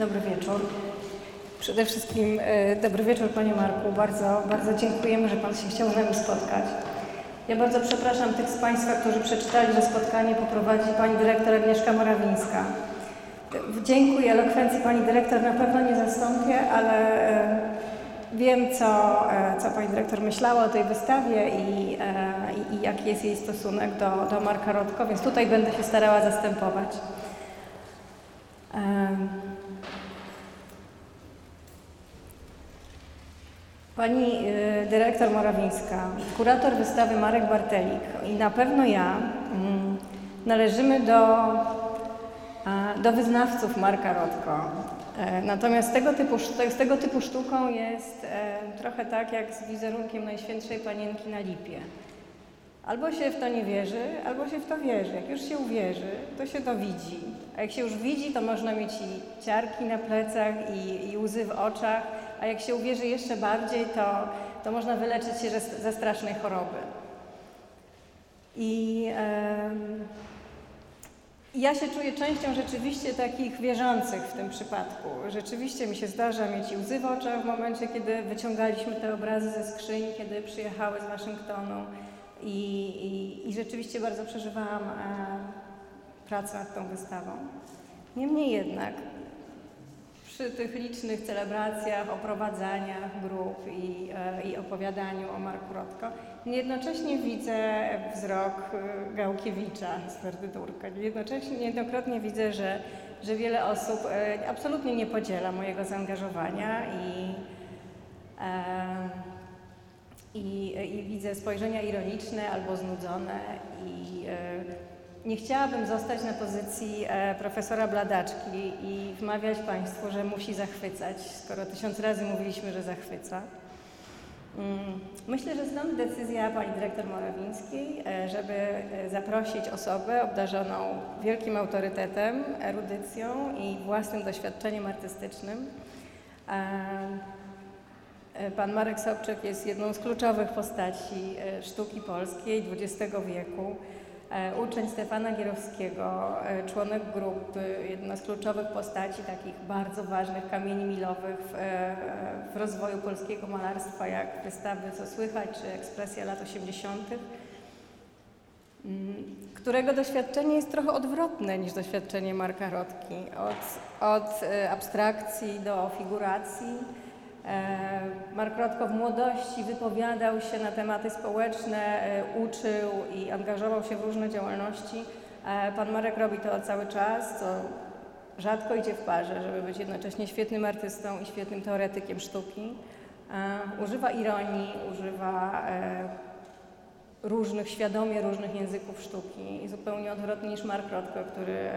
Dobry wieczór. Przede wszystkim e, dobry wieczór Panie Marku. Bardzo, bardzo dziękujemy, że Pan się chciał z nami spotkać. Ja bardzo przepraszam tych z Państwa, którzy przeczytali, że spotkanie poprowadzi Pani Dyrektor Agnieszka Morawińska. W dzięku i elokwencji Pani Dyrektor na pewno nie zastąpię, ale e, wiem, co, e, co Pani Dyrektor myślała o tej wystawie i, e, i, jaki jest jej stosunek do, do Marka Rotko, więc tutaj będę się starała zastępować. Em, Pani y, dyrektor Morawińska, kurator wystawy Marek Bartelik i na pewno ja mm, należymy do, do wyznawców Marka Rotko. E, Natomiast tego typu, z tego typu sztuką jest e, trochę tak jak z wizerunkiem Najświętszej Panienki na lipie. Albo się w to nie wierzy, albo się w to wierzy. Jak już się uwierzy, to się to widzi. A jak się już widzi, to można mieć i ciarki na plecach, i, i łzy w oczach, a jak się uwierzy jeszcze bardziej, to, to można wyleczyć się ze, ze strasznej choroby. I ja się czuję częścią rzeczywiście takich wierzących w tym przypadku. Rzeczywiście mi się zdarza mieć i łzy w oczach w momencie, kiedy wyciągaliśmy te obrazy ze skrzyni, kiedy przyjechały z Waszyngtonu. I, i, i rzeczywiście bardzo przeżywałam e, pracę nad tą wystawą. Niemniej jednak przy tych licznych celebracjach, oprowadzaniach grup i, e, i opowiadaniu o Marku Rotko, jednocześnie widzę wzrok e, Gałkiewicza z Ferdydurka. Jednocześnie niejednokrotnie widzę, że, że wiele osób e, absolutnie nie podziela mojego zaangażowania i, i, i widzę spojrzenia ironiczne albo znudzone i nie chciałabym zostać na pozycji e, profesora Bladaczki i wmawiać Państwu, że musi zachwycać, skoro tysiąc razy mówiliśmy, że zachwyca. Mm, Myślę, że stąd decyzja pani dyrektor Morawińskiej, e, żeby e, zaprosić osobę obdarzoną wielkim autorytetem, erudycją i własnym doświadczeniem artystycznym. Pan Marek Sobczyk jest jedną z kluczowych postaci sztuki polskiej XX wieku. E, Uczeń Stefana Gierowskiego, e, członek grupy, jedna z kluczowych postaci takich bardzo ważnych kamieni milowych w, e, w rozwoju polskiego malarstwa, jak wystawy Co słychać czy ekspresja lat 80., mm, którego doświadczenie jest trochę odwrotne niż doświadczenie Marka Rotki. Od, od abstrakcji do figuracji. E, Mark Rotko w młodości wypowiadał się na tematy społeczne, e, uczył i angażował się w różne działalności. E, Pan Marek robi to cały czas, co rzadko idzie w parze, żeby być jednocześnie świetnym artystą i świetnym teoretykiem sztuki. Używa ironii, używa różnych, świadomie różnych języków sztuki i zupełnie odwrotnie niż Mark Rotko, który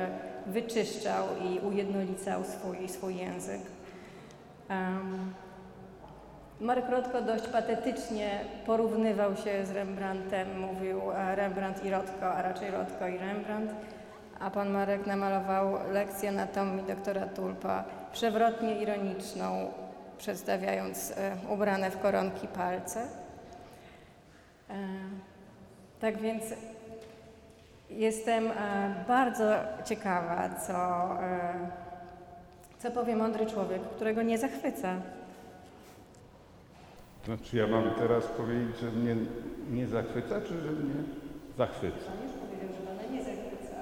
wyczyszczał i ujednolicał swój, swój język. Em, Marek Rotko dość patetycznie porównywał się z Rembrandtem, mówił e, Rembrandt i Rotko, a raczej Rotko i Rembrandt, a pan Marek namalował lekcję anatomii doktora Tulpa, przewrotnie ironiczną, przedstawiając e, ubrane w koronki palce. E, tak więc jestem bardzo ciekawa, co, co powie mądry człowiek, którego nie zachwyca. Znaczy ja mam teraz powiedzieć, że mnie nie zachwyca, czy że mnie zachwyca? Pan już powiedział, że pana nie zachwyca.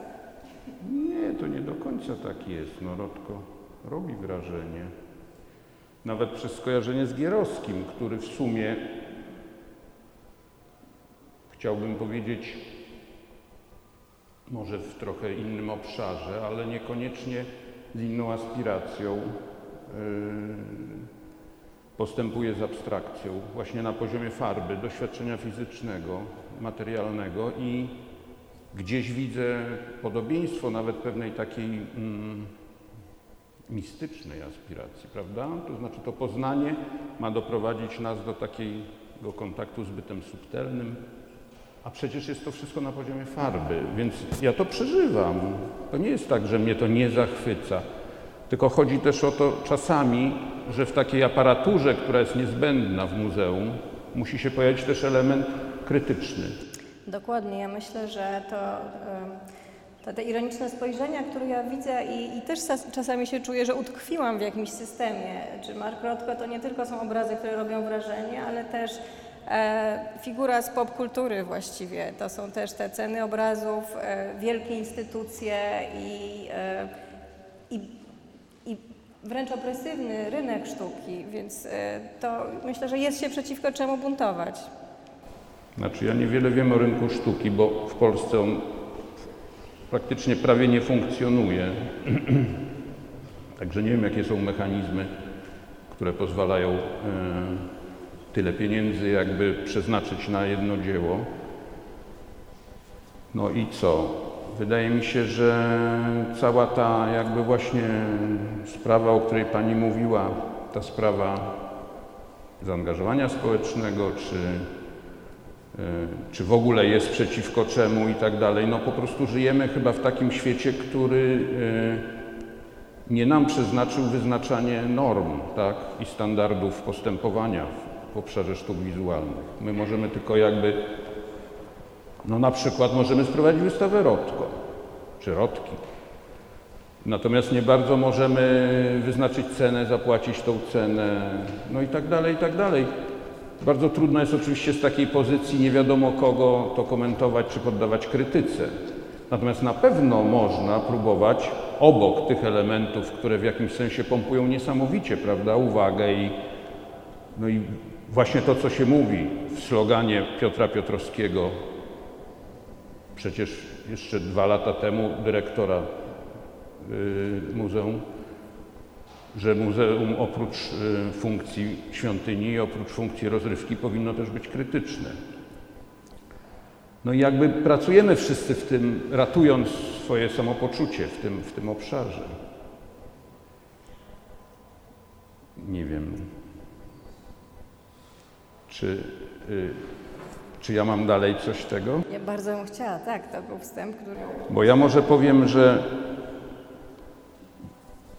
Nie, to nie do końca tak jest. No Rotko robi wrażenie. Nawet przez skojarzenie z Gierowskim, który w sumie chciałbym powiedzieć może w trochę innym obszarze, ale niekoniecznie z inną aspiracją yy, postępuje z abstrakcją właśnie na poziomie farby, doświadczenia fizycznego, materialnego i gdzieś widzę podobieństwo nawet pewnej takiej mm, mistycznej aspiracji, prawda? To znaczy to poznanie ma doprowadzić nas do takiego kontaktu z bytem subtelnym, a przecież jest to wszystko na poziomie farby, więc ja to przeżywam. To nie jest tak, że mnie to nie zachwyca. Tylko chodzi też o to czasami, że w takiej aparaturze, która jest niezbędna w muzeum, musi się pojawić też element krytyczny. Dokładnie. Ja myślę, że to, em, te, te ironiczne spojrzenia, które ja widzę i, i też czasami się czuję, że utkwiłam w jakimś systemie. Czy Mark Rothko to nie tylko są obrazy, które robią wrażenie, ale też e, figura z popkultury właściwie. To są też te ceny obrazów, e, wielkie instytucje i, e, i wręcz opresywny rynek sztuki, więc e, to myślę, że jest się przeciwko czemu buntować. Znaczy ja niewiele wiem o rynku sztuki, bo w Polsce on praktycznie prawie nie funkcjonuje. Także nie wiem, jakie są mechanizmy, które pozwalają e, tyle pieniędzy jakby przeznaczyć na jedno dzieło. No i co? Wydaje mi się, że cała ta jakby właśnie sprawa, o której Pani mówiła, ta sprawa zaangażowania społecznego, czy E, czy w ogóle jest przeciwko czemu i tak dalej. No po prostu żyjemy chyba w takim świecie, który e, nie nam przeznaczył wyznaczanie norm tak, i standardów postępowania w obszarze sztuk wizualnych. My możemy tylko jakby, no na przykład możemy sprowadzić wystawę Rotko, czy Rotki. Natomiast nie bardzo możemy wyznaczyć cenę, zapłacić tą cenę, no i tak dalej, i tak dalej. Bardzo trudno jest oczywiście z takiej pozycji nie wiadomo kogo to komentować czy poddawać krytyce. Natomiast na pewno można próbować obok tych elementów, które w jakimś sensie pompują niesamowicie, prawda, uwagę i, no i właśnie to, co się mówi w sloganie Piotra Piotrowskiego, przecież jeszcze dwa lata temu dyrektora y, muzeum, że muzeum oprócz y, funkcji świątyni, oprócz funkcji rozrywki powinno też być krytyczne. No i jakby pracujemy wszyscy w tym, ratując swoje samopoczucie w tym, w tym obszarze. Nie wiem, czy, y, czy ja mam dalej coś tego? Ja bardzo bym chciała, tak, to był wstęp, który... Bo ja może powiem, że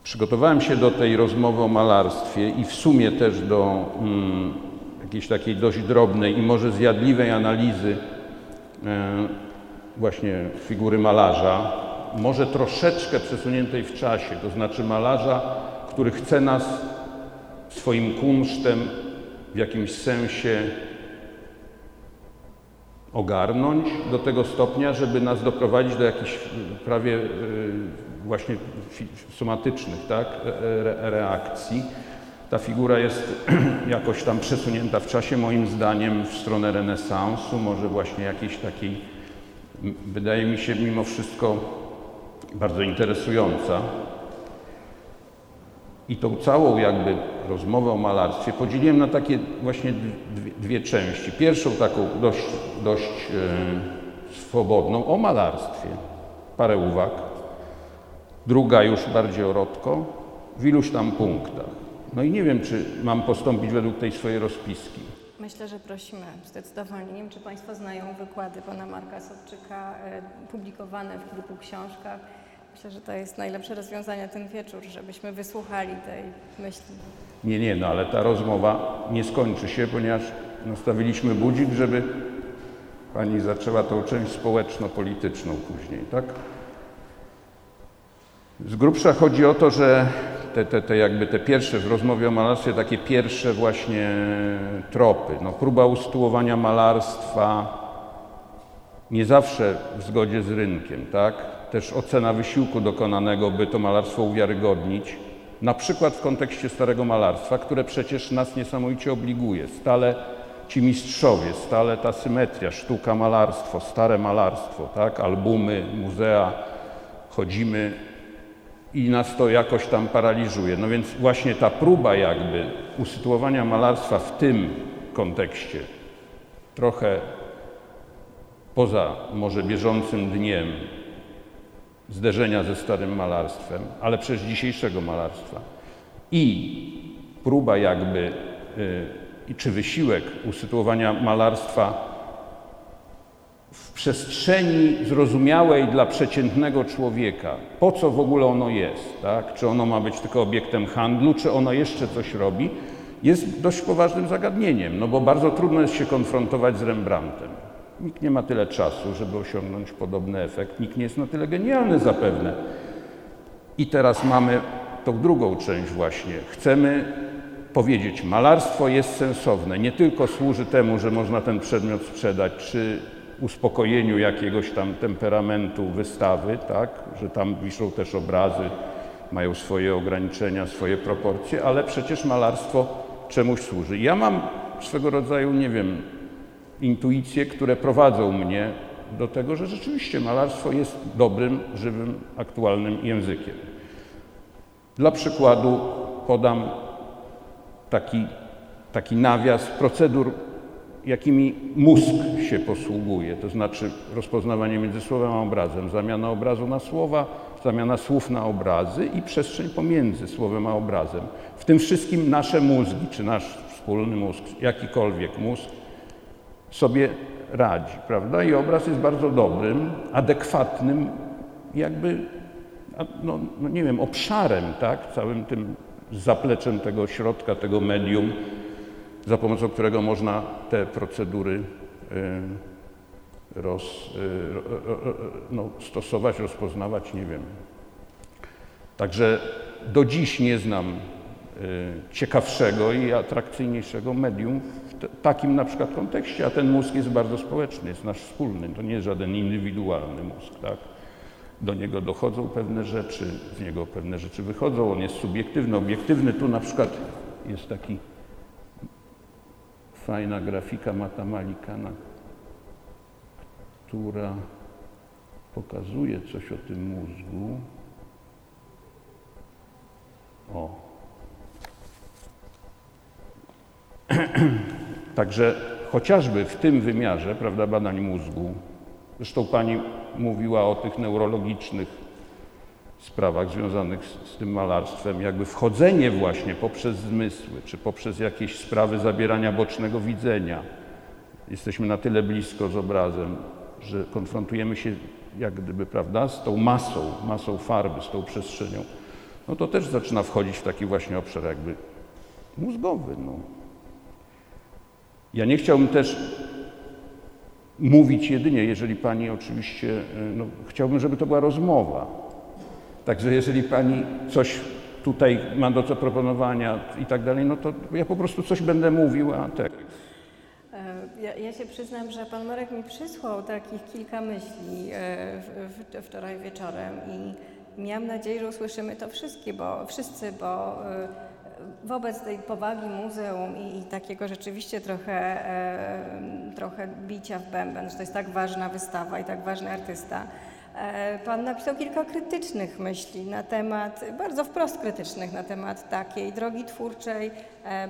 Przygotowałem się do tej rozmowy o malarstwie i w sumie też do mm, jakiejś takiej dość drobnej i może zjadliwej analizy e, właśnie figury malarza, może troszeczkę przesuniętej w czasie, to znaczy malarza, który chce nas swoim kunsztem w jakimś sensie ogarnąć do tego stopnia, żeby nas doprowadzić do jakichś prawie e, właśnie somatycznych tak, reakcji. Ta figura jest jakoś tam przesunięta w czasie, moim zdaniem, w stronę renesansu, może właśnie jakiejś takiej, wydaje mi się, mimo wszystko bardzo interesująca. I tą całą jakby rozmowę o malarstwie podzieliłem na takie właśnie dwie, dwie części. Pierwszą taką dość, dość e, swobodną o malarstwie, parę uwag druga już bardziej orotko, w iluś tam punktach. No i nie wiem, czy mam postąpić według tej swojej rozpiski. Myślę, że prosimy zdecydowanie. Nie wiem, czy Państwo znają wykłady pana Marka Sobczyka e, publikowane w kilku książkach. Myślę, że to jest najlepsze rozwiązanie ten wieczór, żebyśmy wysłuchali tej myśli. Nie, nie, no ale ta rozmowa nie skończy się, ponieważ nastawiliśmy budzik, żeby Pani zaczęła tą część społeczno-polityczną później, tak? Z grubsza chodzi o to, że te, te, te, jakby te pierwsze w rozmowie o malarstwie, takie pierwsze właśnie tropy, no, próba usytuowania malarstwa nie zawsze w zgodzie z rynkiem, tak? Też ocena wysiłku dokonanego, by to malarstwo uwiarygodnić, na przykład w kontekście starego malarstwa, które przecież nas niesamowicie obliguje. Stale ci mistrzowie, stale ta symetria, sztuka, malarstwo, stare malarstwo, tak? Albumy, muzea, chodzimy i nas to jakoś tam paraliżuje. No więc właśnie ta próba jakby usytuowania malarstwa w tym kontekście, trochę poza może bieżącym dniem zderzenia ze starym malarstwem, ale przez dzisiejszego malarstwa i próba jakby, y, czy wysiłek usytuowania malarstwa w przestrzeni zrozumiałej dla przeciętnego człowieka, po co w ogóle ono jest, tak? czy ono ma być tylko obiektem handlu, czy ono jeszcze coś robi, jest dość poważnym zagadnieniem, no bo bardzo trudno jest się konfrontować z Rembrandtem. Nikt nie ma tyle czasu, żeby osiągnąć podobny efekt. Nikt nie jest na tyle genialny zapewne. I teraz mamy tą drugą część właśnie. Chcemy powiedzieć, malarstwo jest sensowne. Nie tylko służy temu, że można ten przedmiot sprzedać, czy uspokojeniu jakiegoś tam temperamentu wystawy, tak, że tam wiszą też obrazy, mają swoje ograniczenia, swoje proporcje, ale przecież malarstwo czemuś służy. Ja mam swego rodzaju, nie wiem, intuicje, które prowadzą mnie do tego, że rzeczywiście malarstwo jest dobrym, żywym, aktualnym językiem. Dla przykładu podam taki, taki nawias procedur, jakimi mózg się posługuje, to znaczy rozpoznawanie między słowem a obrazem, zamiana obrazu na słowa, zamiana słów na obrazy i przestrzeń pomiędzy słowem a obrazem. W tym wszystkim nasze mózgi, czy nasz wspólny mózg, jakikolwiek mózg, sobie radzi, prawda? I obraz jest bardzo dobrym, adekwatnym, jakby, no, no nie wiem, obszarem, tak? Całym tym zapleczem tego środka, tego medium, za pomocą którego można te procedury y, roz, y, no, stosować, rozpoznawać, nie wiem. Także do dziś nie znam y, ciekawszego i atrakcyjniejszego medium takim na przykład kontekście, a ten mózg jest bardzo społeczny, jest nasz wspólny, to nie jest żaden indywidualny mózg, tak? Do niego dochodzą pewne rzeczy, z niego pewne rzeczy wychodzą, on jest subiektywny, obiektywny. Tu na przykład jest taki fajna grafika Mata Malikana, która pokazuje coś o tym mózgu. O. Także chociażby w tym wymiarze, prawda, badań mózgu, zresztą Pani mówiła o tych neurologicznych sprawach związanych z, z, tym malarstwem, jakby wchodzenie właśnie poprzez zmysły, czy poprzez jakieś sprawy zabierania bocznego widzenia. Jesteśmy na tyle blisko z obrazem, że konfrontujemy się jak gdyby, prawda, z tą masą, masą farby, z tą przestrzenią. No to też zaczyna wchodzić w taki właśnie obszar jakby mózgowy. No. Ja nie chciałbym też mówić jedynie, jeżeli Pani oczywiście, no, chciałbym, żeby to była rozmowa. Także jeżeli Pani coś tutaj ma do zaproponowania i tak dalej, no to ja po prostu coś będę mówił, a tak. Ja, ja, się przyznam, że Pan Marek mi przysłał takich kilka myśli e, w, w, wczoraj wieczorem i miałam nadzieję, że usłyszymy to wszystkie, bo, wszyscy, bo e, wobec tej powagi muzeum i, i takiego rzeczywiście trochę, e, trochę bicia w bęben, że to jest tak ważna wystawa i tak ważny artysta, e, Pan napisał kilka krytycznych myśli na temat, bardzo wprost krytycznych na temat takiej drogi twórczej, e,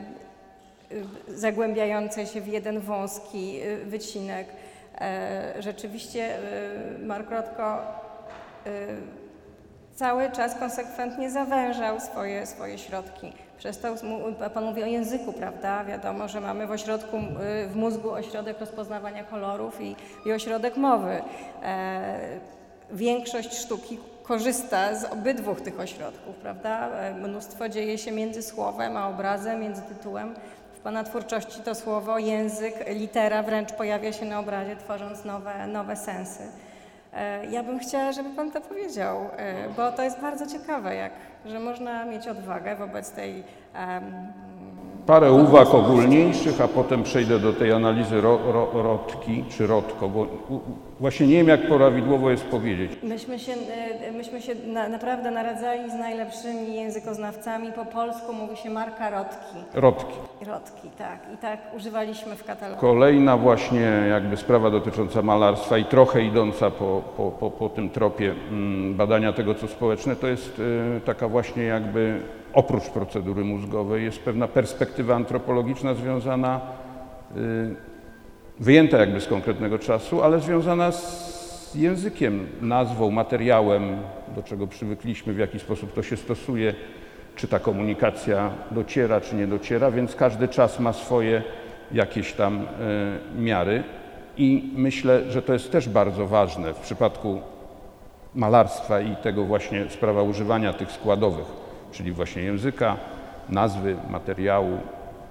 zagłębiającej się w jeden wąski e, wycinek. E, rzeczywiście e, Mark Rotko cały czas konsekwentnie zawężał swoje, swoje środki. Przestał, Pan mówi o języku, prawda? Wiadomo, że mamy w ośrodku, y, w mózgu ośrodek rozpoznawania kolorów i, i ośrodek mowy. E, większość sztuki korzysta z obydwu tych ośrodków, prawda? E, mnóstwo dzieje się między słowem a obrazem, między tytułem. W Pana twórczości to słowo, język, litera wręcz pojawia się na obrazie, tworząc nowe, nowe sensy. E, ja bym chciała, żeby Pan to powiedział, e, bo to jest bardzo ciekawe, jak, że można mieć odwagę wobec tej. Parę uwag ogólniejszych, a potem przejdę do tej analizy ro, ro, Rotki czy Rotko, bo właśnie nie wiem, jak prawidłowo jest powiedzieć. Myśmy się, e, myśmy się na, naprawdę naradzali z najlepszymi językoznawcami. Po polsku mówi się marka Rotki. Rotki. Rotki, tak. I tak używaliśmy w katalogu. Kolejna właśnie jakby sprawa dotycząca malarstwa i trochę idąca po, po, po, po tym tropie mm, badania tego, co społeczne, to jest y, taka właśnie jakby oprócz procedury mózgowej jest pewna perspektywa antropologiczna związana, y, wyjęta jakby z konkretnego czasu, ale związana z językiem, nazwą, materiałem, do czego przywykliśmy, w jaki sposób to się stosuje, czy ta komunikacja dociera, czy nie dociera, więc każdy czas ma swoje jakieś tam y, miary. I myślę, że to jest też bardzo ważne w przypadku malarstwa i tego właśnie sprawa używania tych składowych czyli właśnie języka, nazwy, materiału,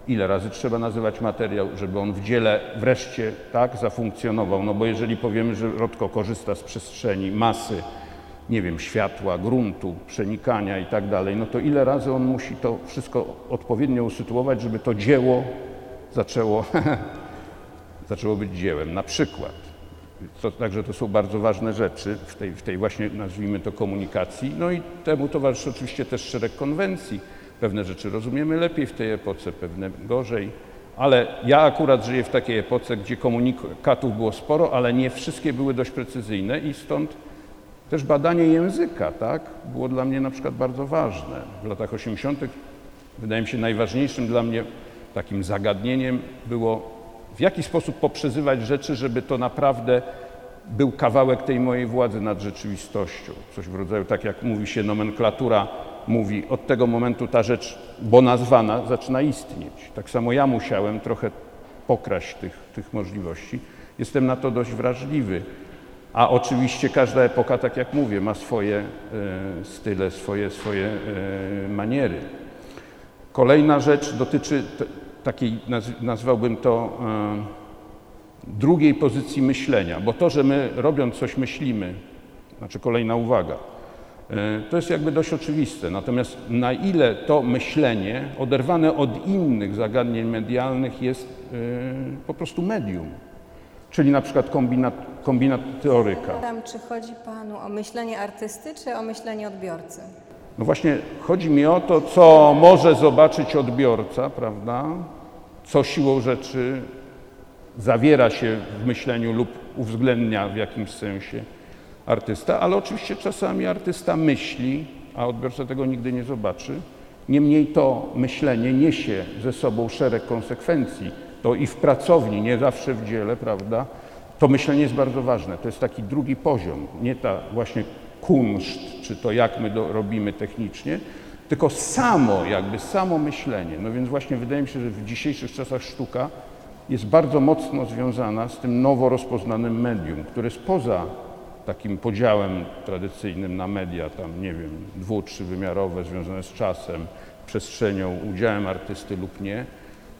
Ile razy trzeba nazywać materiał, żeby on w dziele wreszcie tak zafunkcjonował? No bo jeżeli powiemy, że Rodko korzysta z przestrzeni, masy, nie wiem, światła, gruntu, przenikania i tak dalej, no to ile razy on musi to wszystko odpowiednio usytuować, żeby to dzieło zaczęło, zaczęło być dziełem. Na przykład. To, także to są bardzo ważne rzeczy w tej, w tej właśnie, nazwijmy to, komunikacji. No i temu towarzyszy oczywiście też szereg konwencji. Pewne rzeczy rozumiemy lepiej w tej epoce, pewne gorzej. Ale ja akurat żyję w takiej epoce, gdzie komunikatów było sporo, ale nie wszystkie były dość precyzyjne i stąd też badanie języka tak, było dla mnie na przykład bardzo ważne. W latach 80. wydaje mi się najważniejszym dla mnie takim zagadnieniem było w jaki sposób poprzezywać rzeczy, żeby to naprawdę był kawałek tej mojej władzy nad rzeczywistością. Coś w rodzaju, tak jak mówi się, nomenklatura mówi, od tego momentu ta rzecz, bo nazwana, zaczyna istnieć. Tak samo ja musiałem trochę pokraść tych, tych możliwości. Jestem na to dość wrażliwy. A oczywiście każda epoka, tak jak mówię, ma swoje e, style, swoje, swoje e, maniery. Kolejna rzecz dotyczy takiej, nazwałbym to, e, drugiej pozycji myślenia, bo to, że my robiąc coś myślimy, znaczy kolejna uwaga, e, to jest jakby dość oczywiste. Natomiast na ile to myślenie, oderwane od innych zagadnień medialnych, jest e, po prostu medium, czyli na przykład kombinat, kombinatoryka. Pytam, czy chodzi Panu o myślenie artysty, czy o myślenie odbiorcy? No właśnie chodzi mi o to, co może zobaczyć odbiorca, prawda? Co siłą rzeczy zawiera się w myśleniu lub uwzględnia w jakimś sensie artysta, ale oczywiście czasami artysta myśli, a odbiorca tego nigdy nie zobaczy. Niemniej to myślenie niesie ze sobą szereg konsekwencji. To i w pracowni, nie zawsze w dziele, prawda? To myślenie jest bardzo ważne. To jest taki drugi poziom, nie ta właśnie kunszt, czy to jak my do, robimy technicznie, tylko samo, jakby samo myślenie. No więc właśnie wydaje mi się, że w dzisiejszych czasach sztuka jest bardzo mocno związana z tym nowo rozpoznanym medium, które jest poza takim podziałem tradycyjnym na media, tam nie wiem, dwu, trzywymiarowe, związane z czasem, przestrzenią, udziałem artysty lub nie,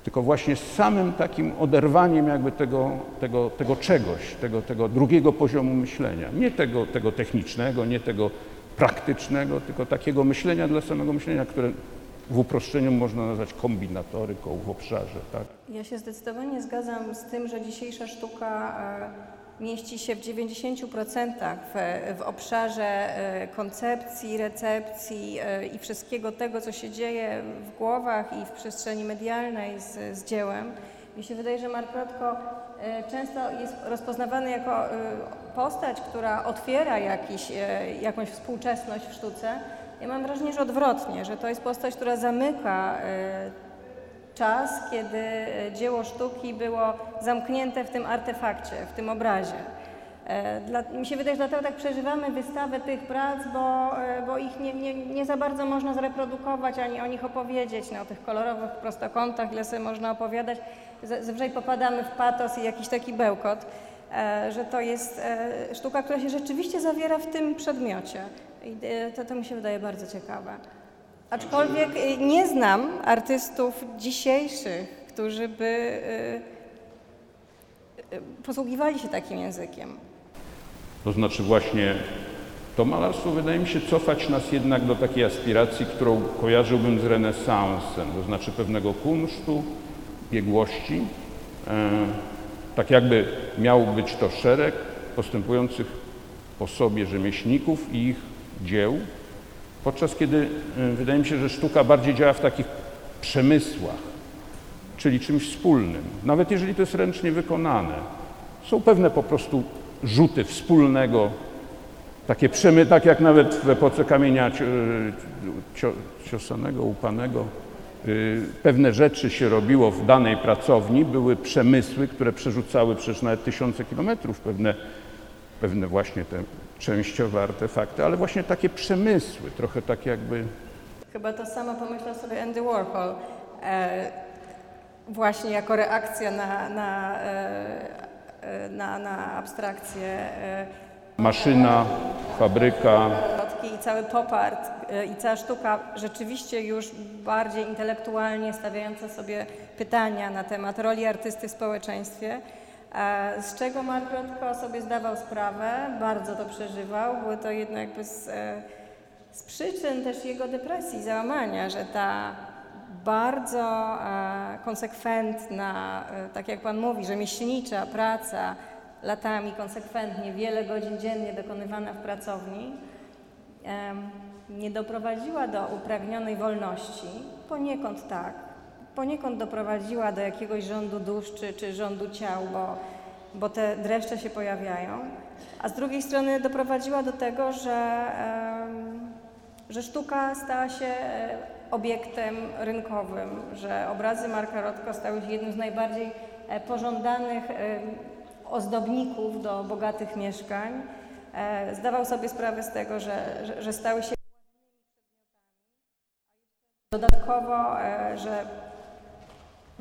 tylko właśnie z samym takim oderwaniem jakby tego, tego, tego czegoś, tego, tego drugiego poziomu myślenia. Nie tego, tego technicznego, nie tego praktycznego, tylko takiego myślenia dla samego myślenia, które w uproszczeniu można nazwać kombinatoryką w obszarze. Tak? Ja się zdecydowanie zgadzam z tym, że dzisiejsza sztuka e, mieści się w 90% w, w obszarze e, koncepcji, recepcji e, i wszystkiego tego, co się dzieje w głowach i w przestrzeni medialnej z, z dziełem. Mi się wydaje, że Mark Rothko często jest rozpoznawany jako postać, która otwiera jakiś, jakąś współczesność w sztuce. Ja mam wrażenie, że odwrotnie, że to jest postać, która zamyka czas, kiedy e, dzieło sztuki było zamknięte w tym artefakcie, w tym obrazie. E, dla, mi się wydaje, że dlatego tak przeżywamy wystawę tych prac, bo, e, bo ich nie, nie, nie za bardzo można zreprodukować, ani o nich opowiedzieć. No, o tych kolorowych prostokątach, ile sobie można opowiadać. Zazwyczaj popadamy w patos i jakiś taki bełkot, że to jest sztuka, która się rzeczywiście zawiera w tym przedmiocie. I to, to mi się wydaje bardzo ciekawe. Aczkolwiek y, nie znam artystów dzisiejszych, którzy by y, y, posługiwali się takim językiem. To znaczy właśnie to malarstwo wydaje mi się cofać nas jednak do takiej aspiracji, którą kojarzyłbym z renesansem, to znaczy pewnego kunsztu, biegłości. E, tak jakby miał być to szereg postępujących po sobie rzemieślników i ich dzieł, Podczas kiedy y, wydaje mi się, że sztuka bardziej działa w takich przemysłach, czyli czymś wspólnym, nawet jeżeli to jest ręcznie wykonane. Są pewne po prostu rzuty wspólnego, takie przemy, tak jak nawet w epoce kamienia ciosanego, upanego, y, pewne rzeczy się robiło w danej pracowni, były przemysły, które przerzucały przecież nawet tysiące kilometrów pewne, pewne właśnie te częściowe artefakty, ale właśnie takie przemysły, trochę tak jakby... Chyba to samo pomyślał sobie Andy Warhol, e, właśnie jako reakcja na, na, e, na, na abstrakcję. E, Maszyna, fabryka. I cały pop art e, i cała sztuka rzeczywiście już bardziej intelektualnie stawiająca sobie pytania na temat roli artysty w społeczeństwie, z czego Mark Rotko sobie zdawał sprawę, bardzo to przeżywał. Było to jedno jakby z, e, z przyczyn też jego depresji, załamania, że ta bardzo e, konsekwentna, e, tak jak Pan mówi, rzemieślnicza praca, latami konsekwentnie, wiele godzin dziennie dokonywana w pracowni, nie doprowadziła do upragnionej wolności. Poniekąd tak. Poniekąd doprowadziła do jakiegoś rządu dusz czy, czy rządu ciał, bo, bo te dreszcze się pojawiają. A z drugiej strony doprowadziła do tego, że, że sztuka stała się e, obiektem rynkowym, że obrazy Marka Rotko stały się jednym z najbardziej e, pożądanych ozdobników do bogatych mieszkań. E, Zdawał sobie sprawę z tego, że, że, że stały się dodatkowo, że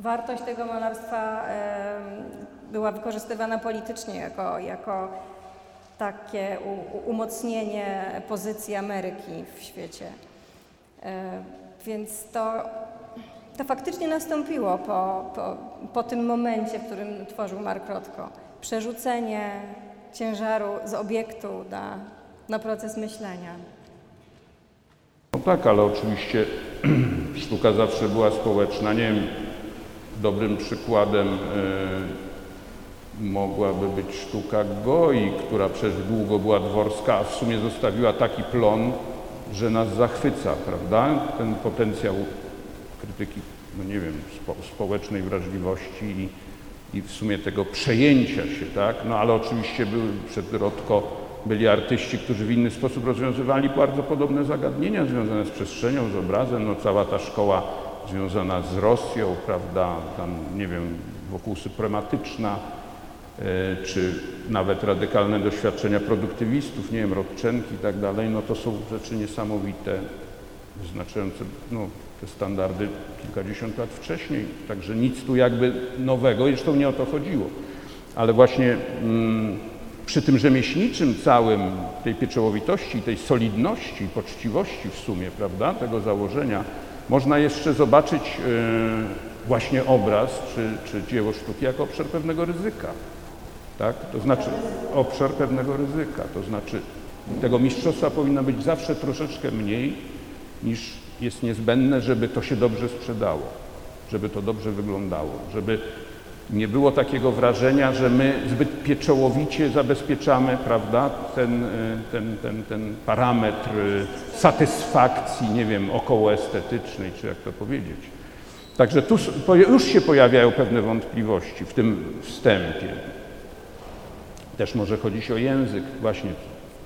wartość tego malarstwa była wykorzystywana politycznie jako, jako takie umocnienie pozycji Ameryki w świecie. E, Więc to, to faktycznie nastąpiło po, po, po tym momencie, w którym tworzył Mark Rothko. Przerzucenie ciężaru z obiektu na, na proces myślenia. No tak, ale oczywiście sztuka zawsze była społeczna. Nie wiem, dobrym przykładem e, mogłaby być sztuka Goi, która przecież długo była dworska, a w sumie zostawiła taki plon, że nas zachwyca, prawda? Ten potencjał krytyki, no nie wiem, spo, społecznej wrażliwości i, i w sumie tego przejęcia się, tak? No ale oczywiście były przed Rodko byli artyści, którzy w inny sposób rozwiązywali bardzo podobne zagadnienia związane z przestrzenią, z obrazem, no cała ta szkoła związana z Rosją, prawda, tam nie wiem, wokół suprematyczna, e, czy nawet radykalne doświadczenia produktywistów, nie wiem, Rodczenki i tak dalej, no to są rzeczy niesamowite, wyznaczające no, te standardy kilkadziesiąt lat wcześniej, także nic tu jakby nowego, zresztą nie o to chodziło. Ale właśnie mm, przy tym rzemieślniczym całym, tej pieczołowitości, tej solidności, poczciwości w sumie, prawda, tego założenia, można jeszcze zobaczyć e, właśnie obraz czy, czy dzieło sztuki jako obszar pewnego ryzyka. Tak? To znaczy obszar pewnego ryzyka, to znaczy tego mistrzostwa powinno być zawsze troszeczkę mniej niż jest niezbędne, żeby to się dobrze sprzedało, żeby to dobrze wyglądało, żeby nie było takiego wrażenia, że my zbyt pieczołowicie zabezpieczamy prawda, ten, y, ten, ten, ten parametr y, satysfakcji, nie wiem, okołoestetycznej, czy jak to powiedzieć. Także tu już się pojawiają pewne wątpliwości w tym wstępie. Też może chodzić o język, właśnie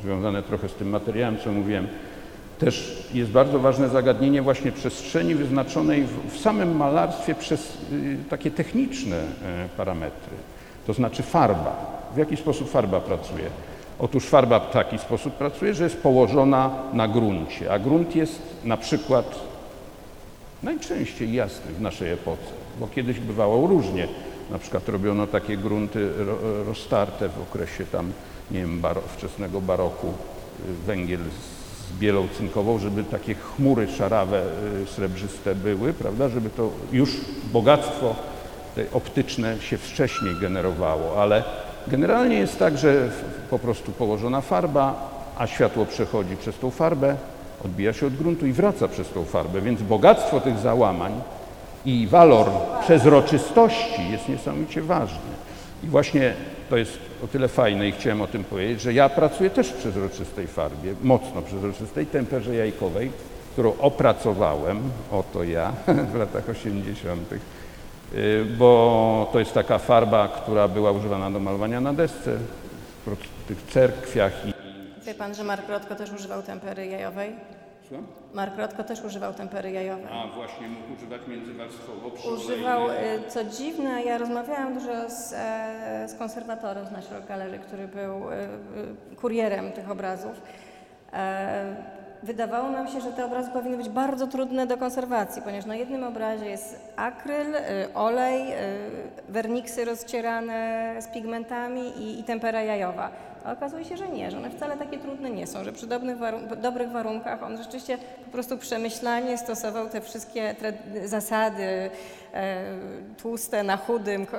związane trochę z tym materiałem, co mówiłem. Też jest bardzo ważne zagadnienie właśnie przestrzeni wyznaczonej w, w samym malarstwie przez y, takie techniczne y, parametry, to znaczy farba. W jaki sposób farba pracuje? Otóż farba w taki sposób pracuje, że jest położona na gruncie, a grunt jest na przykład najczęściej jasny w naszej epoce, bo kiedyś bywało różnie. Na przykład robiono takie grunty ro, roztarte w okresie tam, nie wiem, baro, wczesnego baroku, y, węgiel z bielą żeby takie chmury szarawe, y, srebrzyste były, prawda, żeby to już bogactwo optyczne się wcześniej generowało, ale generalnie jest tak, że po prostu położona farba, a światło przechodzi przez tą farbę, odbija się od gruntu i wraca przez tą farbę, więc bogactwo tych załamań i walor przezroczystości jest niesamowicie ważny. I właśnie to jest o tyle fajne i chciałem o tym powiedzieć, że ja pracuję też w przezroczystej farbie, mocno przezroczystej, temperze jajkowej, którą opracowałem, oto ja, w latach 80., y, bo to jest taka farba, która była używana do malowania na desce, w tych cerkwiach Wie Pan, że Mark Rotko też używał tempery jajowej? Mark Rotko też używał tempery jajowej. A właśnie mógł używać międzywarstwowo przy Używał, y, co dziwne, ja rozmawiałam dużo z, e, z konserwatorem z National Gallery, który był y, y, kurierem tych obrazów. Wydawało nam się, że te obrazy powinny być bardzo trudne do konserwacji, ponieważ na jednym obrazie jest akryl, y, olej, y, werniksy rozcierane z pigmentami i, i tempera jajowa. A okazuje się, że nie, że one wcale takie trudne nie są, że przy dobrych, warun- dobrych warunkach on rzeczywiście po prostu przemyślanie stosował te wszystkie zasady e, tłuste na chudym, ko-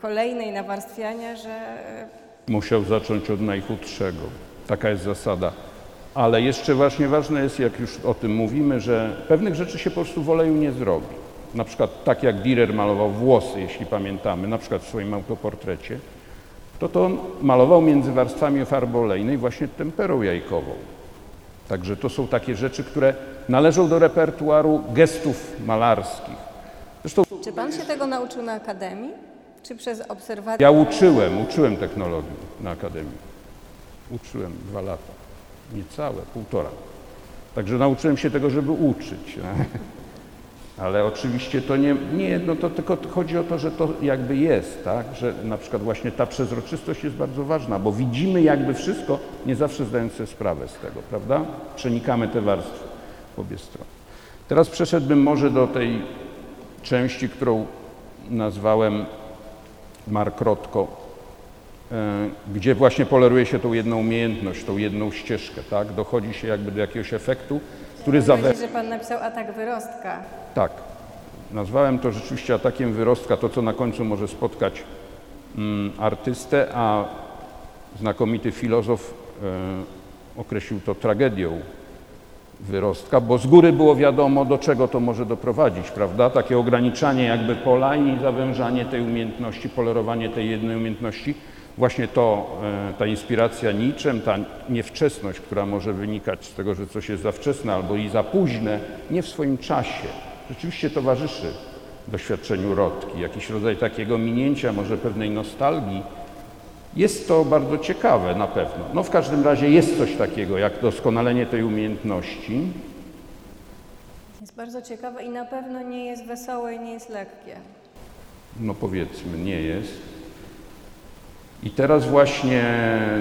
kolejnej nawarstwiania, że e, Musiał zacząć od najchudszego. Taka jest zasada. Ale jeszcze właśnie ważne jest, jak już o tym mówimy, że pewnych rzeczy się po prostu w oleju nie zrobi. Na przykład tak jak Dürer malował włosy, jeśli pamiętamy, na przykład w swoim autoportrecie, to to on malował między warstwami farby olejnej właśnie temperą jajkową. Także to są takie rzeczy, które należą do repertuaru gestów malarskich. Zresztą Czy pan się tego nauczył na akademii? Czy przez obserwację? ja uczyłem, uczyłem technologii na Akademii. Uczyłem dwa lata. Niecałe, półtora. Także nauczyłem się tego, żeby uczyć. Ale oczywiście to nie, nie no to tylko chodzi o to, że to jakby jest, tak? Że na przykład właśnie ta przezroczystość jest bardzo ważna, bo widzimy jakby wszystko, nie zawsze zdając sobie sprawę z tego, prawda? Przenikamy te warstwy w obie strony. Teraz przeszedłbym może do tej części, którą nazwałem markrotko, gdzie właśnie poleruje się tą jedną umiejętność, tą jedną ścieżkę, tak? Dochodzi się jakby do jakiegoś efektu, który zawe... Że pan napisał atak wyrostka. Tak. Nazwałem to rzeczywiście atakiem wyrostka, to co na końcu może spotkać mm, artystę, a znakomity filozof e, określił to tragedią wyrostka, bo z góry było wiadomo, do czego to może doprowadzić, prawda? Takie ograniczanie jakby pola i zawężanie tej umiejętności, polerowanie tej jednej umiejętności. Właśnie to, e, ta inspiracja niczym, ta niewczesność, która może wynikać z tego, że coś jest za wczesne albo i za późne, nie w swoim czasie, rzeczywiście towarzyszy doświadczeniu rodki, jakiś rodzaj takiego minięcia, może pewnej nostalgii. Jest to bardzo ciekawe na pewno. No w każdym razie jest coś takiego jak doskonalenie tej umiejętności. Jest bardzo ciekawe i na pewno nie jest wesołe i nie jest lekkie. No powiedzmy, nie jest. I teraz właśnie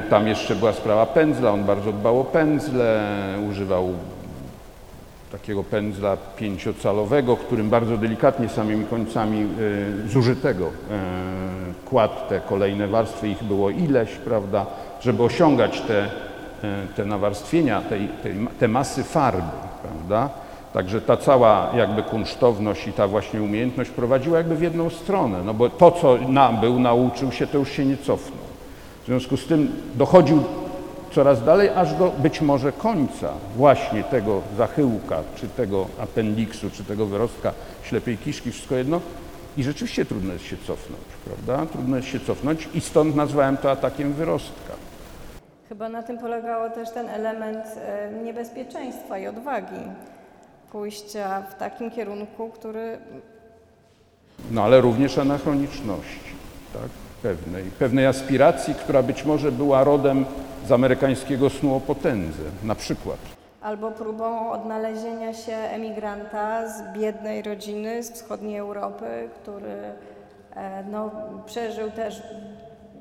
tam jeszcze była sprawa pędzla, on bardzo dbał o pędzle, używał takiego pędzla pięciocalowego, którym bardzo delikatnie samymi końcami y, zużytego y, kładł te kolejne warstwy, ich było ileś, prawda, żeby osiągać te, y, te nawarstwienia, tej, tej, te masy farby, prawda. Także ta cała jakby kunsztowność i ta właśnie umiejętność prowadziła jakby w jedną stronę, no bo to, co nabył, nauczył się, to już się nie cofnął. W związku z tym dochodził coraz dalej, aż do być może końca właśnie tego zachyłka, czy tego appendiksu, czy tego wyrostka ślepej kiszki, wszystko jedno. I rzeczywiście trudno jest się cofnąć, prawda? Trudno jest się cofnąć i stąd nazwałem to atakiem wyrostka. Chyba na tym polegało też ten element e, niebezpieczeństwa i odwagi. Pójścia w takim kierunku, który No ale również anachroniczności, tak? Pewnej, pewnej aspiracji, która być może była rodem z amerykańskiego snu o potędze, na przykład. albo próbą odnalezienia się emigranta z biednej rodziny z wschodniej Europy, który e, no, przeżył też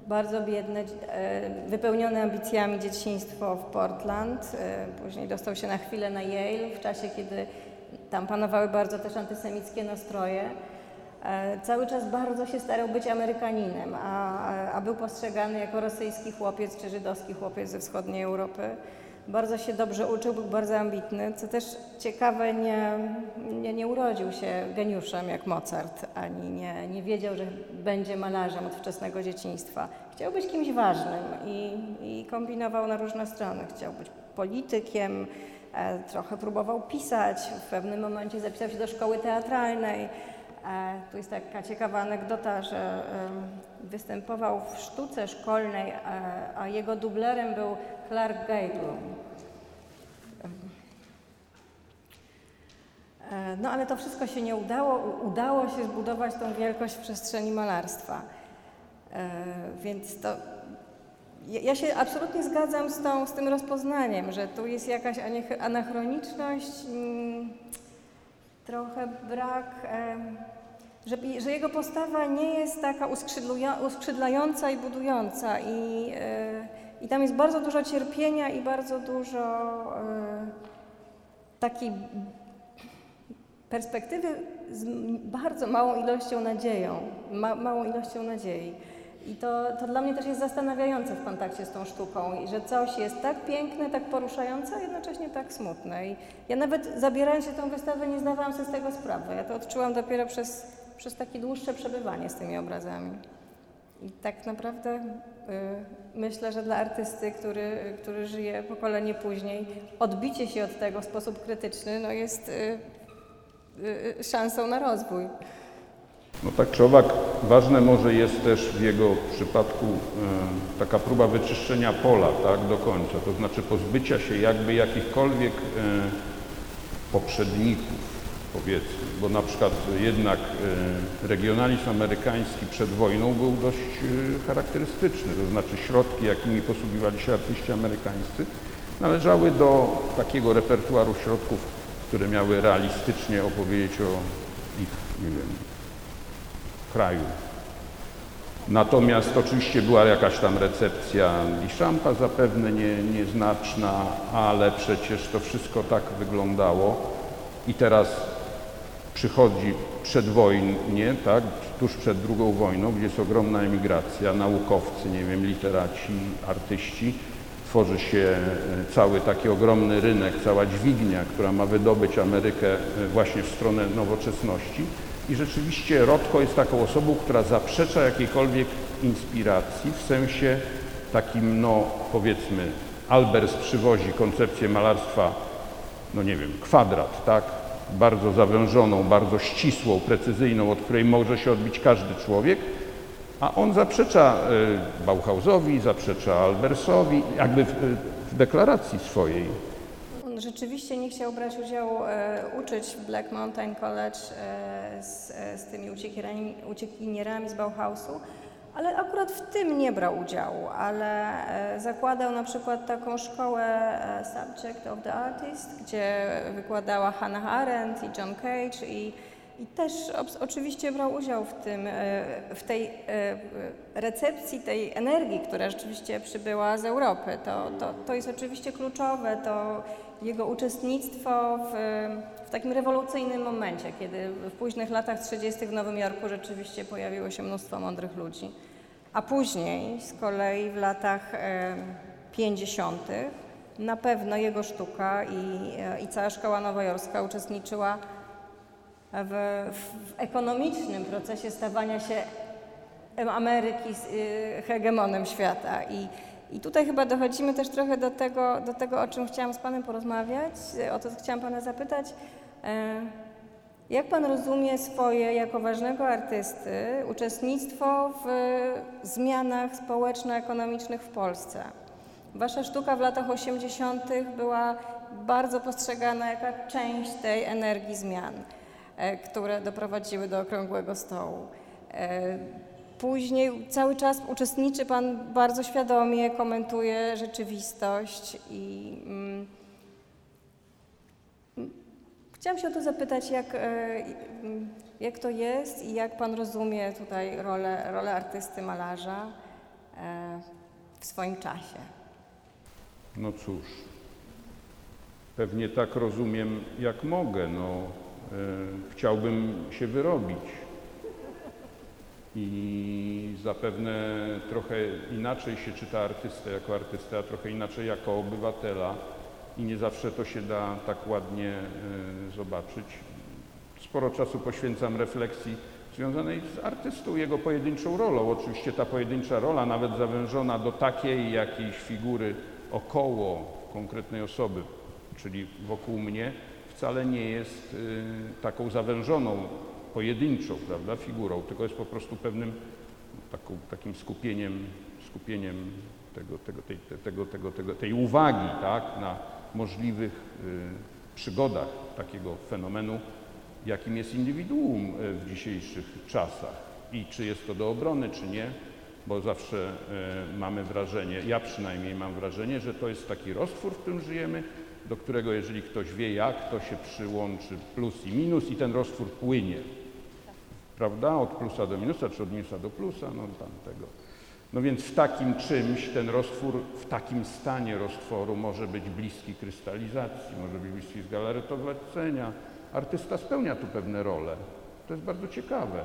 bardzo biedne, e, wypełnione ambicjami dzieciństwo w Portland. E, Później dostał się na chwilę na Yale w czasie, kiedy tam panowały bardzo też antysemickie nastroje. E, Cały czas bardzo się starał być Amerykaninem, a, a był postrzegany jako rosyjski chłopiec czy żydowski chłopiec ze wschodniej Europy. Bardzo się dobrze uczył, był bardzo ambitny, co też ciekawe, nie, nie, nie urodził się geniuszem jak Mozart, ani nie, nie wiedział, że będzie malarzem od wczesnego dzieciństwa. Chciał być kimś ważnym i, i kombinował na różne strony. Chciał być politykiem, e, trochę próbował pisać, w pewnym momencie zapisał się do szkoły teatralnej. E, Tu jest taka ciekawa anegdota, że występował w sztuce szkolnej, a jego dublerem był Clark Gable. E, No ale to wszystko się nie udało. Udało się zbudować tą wielkość w przestrzeni malarstwa. E, Więc to ja się absolutnie zgadzam z, tą, z tym rozpoznaniem, że tu jest jakaś anachroniczność, trochę brak, że, że jego postawa nie jest taka uskrzydlająca i budująca i, e, i tam jest bardzo dużo cierpienia i bardzo dużo e, takiej perspektywy z bardzo małą ilością nadzieją, ma, małą ilością nadziei. I to, to dla mnie też jest zastanawiające w kontakcie z tą sztuką, że coś jest tak piękne, tak poruszające, a jednocześnie tak smutne. I ja nawet zabierając się tą wystawę nie zdawałam sobie z tego sprawy. Ja to odczułam dopiero przez, przez takie dłuższe przebywanie z tymi obrazami. I tak naprawdę y, myślę, że dla artysty, który, który żyje pokolenie później, odbicie się od tego w sposób krytyczny no jest y, y, szansą na rozwój. No tak czy owak, ważne może jest też w jego przypadku e, taka próba wyczyszczenia pola tak, do końca, to znaczy pozbycia się jakby jakichkolwiek e, poprzedników, powiedzmy, bo na przykład jednak e, regionalizm amerykański przed wojną był dość e, charakterystyczny, to znaczy środki, jakimi posługiwali się artyści amerykańscy, należały do takiego repertuaru środków, które miały realistycznie opowiedzieć o ich, nie wiem, kraju. Natomiast oczywiście była jakaś tam recepcja Liszampa, zapewne nie, nieznaczna, ale przecież to wszystko tak wyglądało i teraz przychodzi przedwojnie, tak, tuż przed II wojną, gdzie jest ogromna emigracja, naukowcy, nie wiem, literaci, artyści, tworzy się e, cały taki ogromny rynek, cała dźwignia, która ma wydobyć Amerykę e, właśnie w stronę nowoczesności i rzeczywiście Rodko jest taką osobą, która zaprzecza jakiejkolwiek inspiracji w sensie takim, no powiedzmy, Albers przywozi koncepcję malarstwa, no nie wiem, kwadrat, tak? Bardzo zawężoną, bardzo ścisłą, precyzyjną, od której może się odbić każdy człowiek, a on zaprzecza y, Bauhausowi, zaprzecza Albersowi, jakby w, w deklaracji swojej. Rzeczywiście nie chciał brać udziału, e, uczyć w Black Mountain College e, z, e, z tymi uciekinierami, uciekinierami z Bauhausu, ale akurat w tym nie brał udziału, ale e, zakładał na przykład taką szkołę e, Subject of the Artist, gdzie wykładała Hannah Arendt i John Cage i i też oczywiście brał udział w tym, e, w tej recepcji tej energii, która rzeczywiście przybyła z Europy. To, to, to jest oczywiście kluczowe, to jego uczestnictwo w, w takim rewolucyjnym momencie, kiedy w późnych latach 30. w Nowym Jorku rzeczywiście pojawiło się mnóstwo mądrych ludzi. A później z kolei w latach 50. na pewno jego sztuka i, e, i cała szkoła nowojorska uczestniczyła w, w ekonomicznym procesie stawania się Ameryki y, hegemonem świata. I, I tutaj chyba dochodzimy też trochę do tego, do tego, o czym chciałam z Panem porozmawiać, o to chciałam Pana zapytać. E, jak Pan rozumie swoje, jako ważnego artysty, uczestnictwo w zmianach społeczno-ekonomicznych w Polsce? Wasza sztuka w latach 80. była bardzo postrzegana jako część tej energii zmian. E, które doprowadziły do okrągłego stołu. E, później cały czas uczestniczy Pan bardzo świadomie, komentuje rzeczywistość i mm, chciałam się o to zapytać, jak, e, jak to jest i jak Pan rozumie tutaj rolę, rolę artysty, malarza w swoim czasie. No cóż, pewnie tak rozumiem, jak mogę. No, E, chciałbym się wyrobić. I zapewne trochę inaczej się czyta artystę jako artystę, a trochę inaczej jako obywatela i nie zawsze to się da tak ładnie e, zobaczyć. Sporo czasu poświęcam refleksji związanej z artystą, jego pojedynczą rolą. Oczywiście ta pojedyncza rola, nawet zawężona do takiej jakiejś figury około konkretnej osoby, czyli wokół mnie, wcale nie jest y, taką zawężoną, pojedynczą prawda, figurą, tylko jest po prostu pewnym taką, takim skupieniem, skupieniem tego, tego, tej, tego, tego, tego, tej uwagi tak, na możliwych y, przygodach takiego fenomenu, jakim jest indywiduum y, w dzisiejszych czasach. I czy jest to do obrony, czy nie, bo zawsze mamy wrażenie, ja przynajmniej mam wrażenie, że to jest taki roztwór, w którym żyjemy, do którego jeżeli ktoś wie jak, to się przyłączy plus i minus i ten roztwór płynie. Prawda? Od plusa do minusa, czy od minusa do plusa, no tam tego. No więc w takim czymś ten roztwór, w takim stanie roztworu może być bliski krystalizacji, może być bliski zgalaretowacenia. Artysta spełnia tu pewne role. To jest bardzo ciekawe.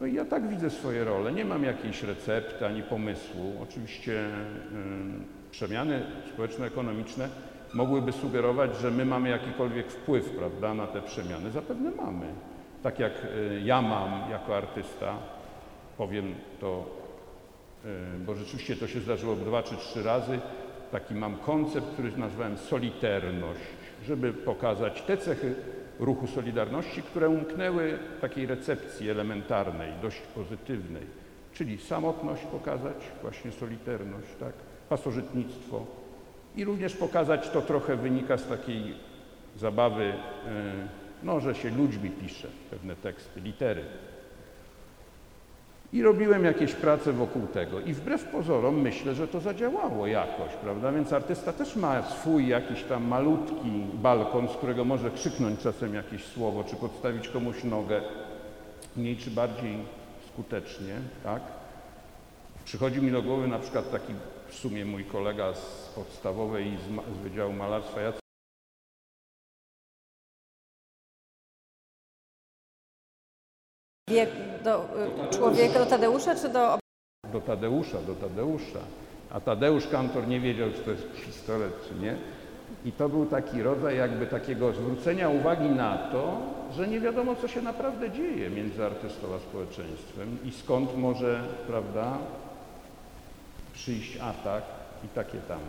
No i ja tak widzę swoje role. Nie mam jakiejś recepty ani pomysłu. Oczywiście yy, przemiany społeczno-ekonomiczne mogłyby sugerować, że my mamy jakikolwiek wpływ prawda, na te przemiany. Zapewne mamy. Tak jak yy, ja mam jako artysta, powiem to E, bo rzeczywiście to się zdarzyło dwa czy trzy razy. Taki mam koncept, który nazwałem soliterność, żeby pokazać te cechy ruchu Solidarności, które umknęły takiej recepcji elementarnej, dość pozytywnej, czyli samotność pokazać, właśnie soliterność, tak, pasożytnictwo i również pokazać, to trochę wynika z takiej zabawy, e, no, że się ludźmi pisze pewne teksty, litery. I robiłem jakieś prace wokół tego. I wbrew pozorom myślę, że to zadziałało jakoś, prawda? Więc artysta też ma swój jakiś tam malutki balkon, z którego może krzyknąć czasem jakieś słowo, czy podstawić komuś nogę mniej czy bardziej skutecznie, tak? Przychodzi mi do głowy na przykład taki w sumie mój kolega z podstawowej z, z Wydziału Malarstwa, Jacek Do y, człowieka, do Tadeusza czy do... Do Tadeusza, do Tadeusza. A Tadeusz Kantor nie wiedział, czy to jest pistolet, czy nie. I to był taki rodzaj jakby takiego zwrócenia uwagi na to, że nie wiadomo, co się naprawdę dzieje między artystą a społeczeństwem i skąd może, prawda, przyjść atak i takie tam.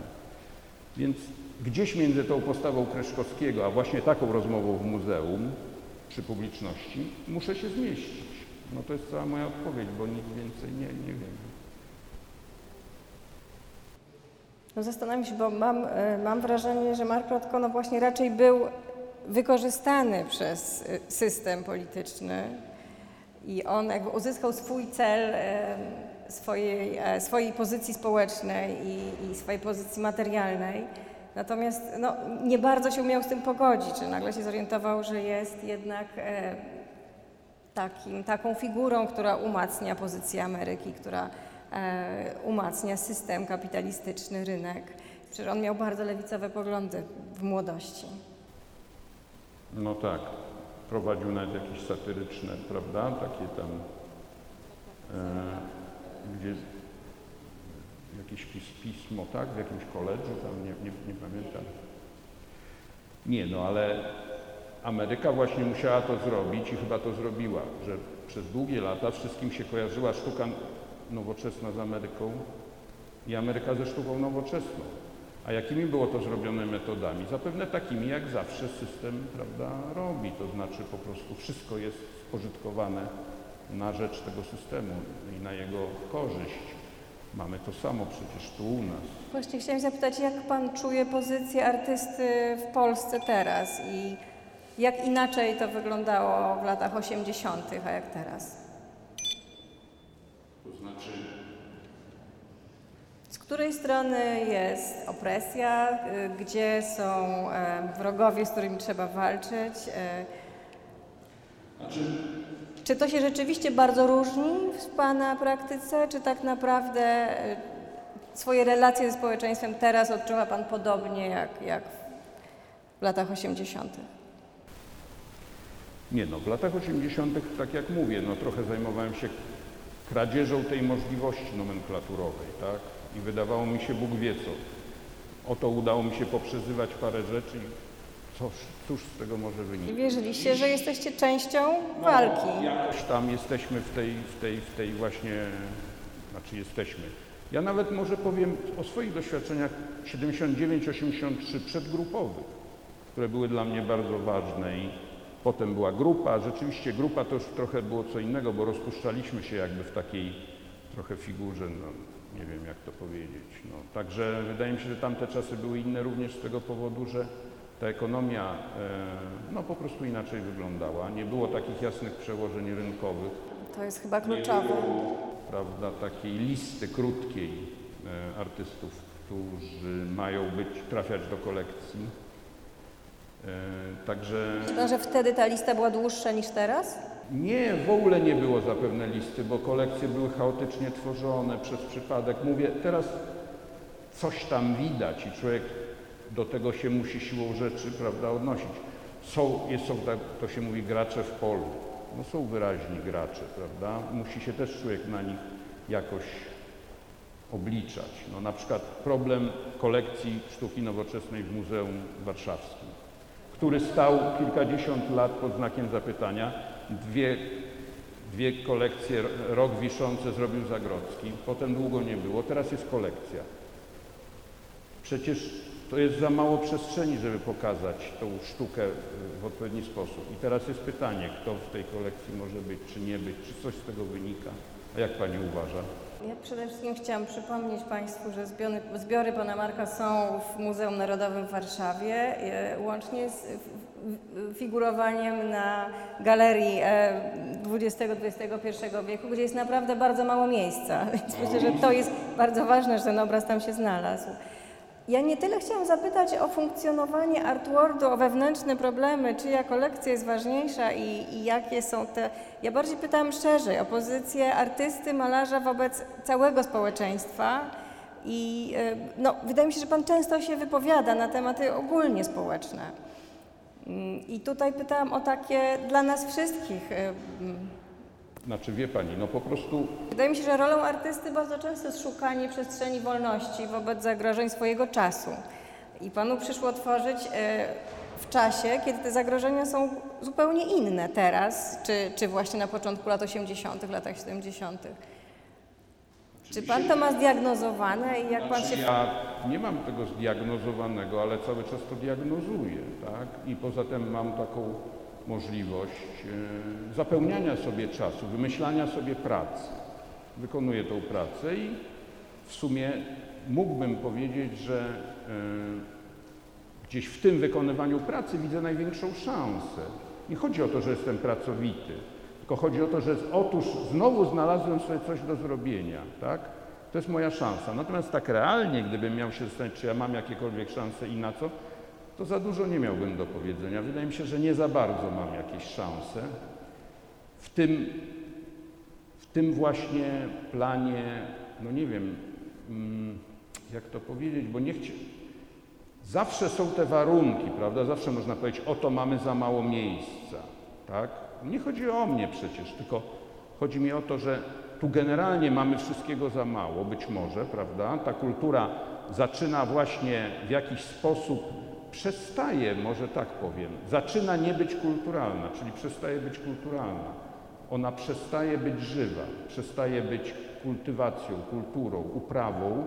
Więc gdzieś między tą postawą Kreszkowskiego, a właśnie taką rozmową w muzeum przy publiczności muszę się zmieścić. No to jest cała moja odpowiedź, bo nic więcej nie, nie wiem. No zastanawiam się, bo mam, e, mam wrażenie, że Mark Rotko no właśnie raczej był wykorzystany przez e, system polityczny i on jakby uzyskał swój cel e, swojej, swojej pozycji społecznej i, i swojej pozycji materialnej. Natomiast no, nie bardzo się umiał z tym pogodzić, że nagle się zorientował, że jest jednak takim, taką figurą, która umacnia pozycję Ameryki, która e, umacnia system kapitalistyczny, rynek. Przecież on miał bardzo lewicowe poglądy w młodości. No tak, prowadził nawet jakieś satyryczne, prawda, takie tam, e, gdzie jakieś pis, pismo, tak, w jakimś koledżu, tam nie, nie, nie pamiętam. Nie, no ale Ameryka właśnie musiała to zrobić i chyba to zrobiła, że przez długie lata wszystkim się kojarzyła sztuka nowoczesna z Ameryką i Ameryka ze sztuką nowoczesną. A jakimi było to zrobione metodami? Zapewne takimi, jak zawsze system prawda, robi, to znaczy po prostu wszystko jest spożytkowane na rzecz tego systemu i na jego korzyść. Mamy to samo przecież tu u nas. Właśnie chciałam zapytać, jak Pan czuje pozycję artysty w Polsce teraz i jak inaczej to wyglądało w latach 80., a jak teraz? To znaczy. Z której strony jest opresja, gdzie są wrogowie, z którymi trzeba walczyć? E, znaczy... Czy to się rzeczywiście bardzo różni w Pana praktyce, czy tak naprawdę e, swoje relacje ze społeczeństwem teraz odczuwa Pan podobnie jak, jak w latach 80.? Nie no, w latach 80., tak jak mówię, no trochę zajmowałem się kradzieżą tej możliwości nomenklaturowej, tak? I wydawało mi się, Bóg wie co. Oto udało mi się poprzezywać parę rzeczy i cóż, cóż z tego może wyniknąć. I wierzyliście, że jesteście częścią no, walki. Jakoś tam jesteśmy w tej, w tej, w tej właśnie, znaczy jesteśmy. Ja nawet może powiem o swoich doświadczeniach 79-83 przedgrupowych, które były dla mnie bardzo ważne i Potem była grupa, rzeczywiście grupa to już trochę było co innego, bo rozpuszczaliśmy się jakby w takiej trochę figurze, no, nie wiem jak to powiedzieć. No, także wydaje mi się, że tamte czasy były inne również z tego powodu, że ta ekonomia e, no, po prostu inaczej wyglądała. Nie było takich jasnych przełożeń rynkowych. To jest chyba kluczowe. Nie było, prawda, takiej listy krótkiej e, artystów, którzy mają być, trafiać do kolekcji. E, Także Chyba, że wtedy ta lista była dłuższa niż teraz? nie, w ogóle nie było zapewne listy, bo kolekcje były chaotycznie tworzone przez przypadek. Mówię, teraz coś tam widać i człowiek do tego się musi siłą rzeczy, prawda, odnosić. Są, jest, są tak, to się mówi, gracze w polu. No są wyraźni gracze, prawda? Musi się też człowiek na nich jakoś obliczać. No, na przykład problem kolekcji sztuki nowoczesnej w Muzeum Warszawskim, który stał kilkadziesiąt lat pod znakiem zapytania. Dwie, dwie kolekcje, rok wiszące zrobił Zagrodzki, potem długo nie było, teraz jest kolekcja. Przecież to jest za mało przestrzeni, żeby pokazać tą sztukę w odpowiedni sposób. I teraz jest pytanie, kto w tej kolekcji może być, czy nie być, czy coś z tego wynika. Jak Pani uważa? Ja przede wszystkim chciałam przypomnieć Państwu, że zbiory, zbiory pana Marka są w Muzeum Narodowym w Warszawie, e, łącznie z figurowaniem na galerii e, XX-XXI wieku, gdzie jest naprawdę bardzo mało miejsca. Więc myślę, że to jest bardzo ważne, że ten obraz tam się znalazł. Ja nie tyle chciałam zapytać o funkcjonowanie artwordu, o wewnętrzne problemy, czyja kolekcja jest ważniejsza i, i jakie są te. Ja bardziej pytałam szerzej o pozycję artysty, malarza wobec całego społeczeństwa. I y, no, wydaje mi się, że Pan często się wypowiada na tematy ogólnie społeczne. Mm, I tutaj pytałam o takie dla nas wszystkich. Znaczy wie Pani, no po prostu Wydaje mi się, że rolą artysty bardzo często jest szukanie przestrzeni wolności wobec zagrożeń swojego czasu. I panu przyszło tworzyć e, w czasie, kiedy te zagrożenia są zupełnie inne teraz, czy, czy właśnie na początku lat 80., latach 70. Czy pan to ma zdiagnozowane i jak pan się. Znaczy, ja nie mam tego zdiagnozowanego, ale cały czas to diagnozuję, tak? I poza tym mam taką możliwość e, zapełniania sobie czasu, wymyślania sobie pracy. Wykonuję tą pracę i w sumie mógłbym powiedzieć, że e, gdzieś w tym wykonywaniu pracy widzę największą szansę. Nie chodzi o to, że jestem pracowity, tylko chodzi o to, że otóż znowu znalazłem sobie coś do zrobienia, tak? To jest moja szansa. Natomiast tak realnie, gdybym miał się zastanowić, czy ja mam jakiekolwiek szanse i na co, to za dużo nie miałbym do powiedzenia. Wydaje mi się, że nie za bardzo mam jakieś szanse. W tym, w tym właśnie planie, no nie wiem, mm, jak to powiedzieć, bo nie chci... Zawsze są te warunki, prawda? Zawsze można powiedzieć, oto mamy za mało miejsca, tak? Nie chodzi o mnie przecież, tylko chodzi mi o to, że tu generalnie mamy wszystkiego za mało, być może, prawda? Ta kultura zaczyna właśnie w jakiś sposób przestaje, może tak powiem, zaczyna nie być kulturalna, czyli przestaje być kulturalna. Ona przestaje być żywa, przestaje być kultywacją, kulturą, uprawą,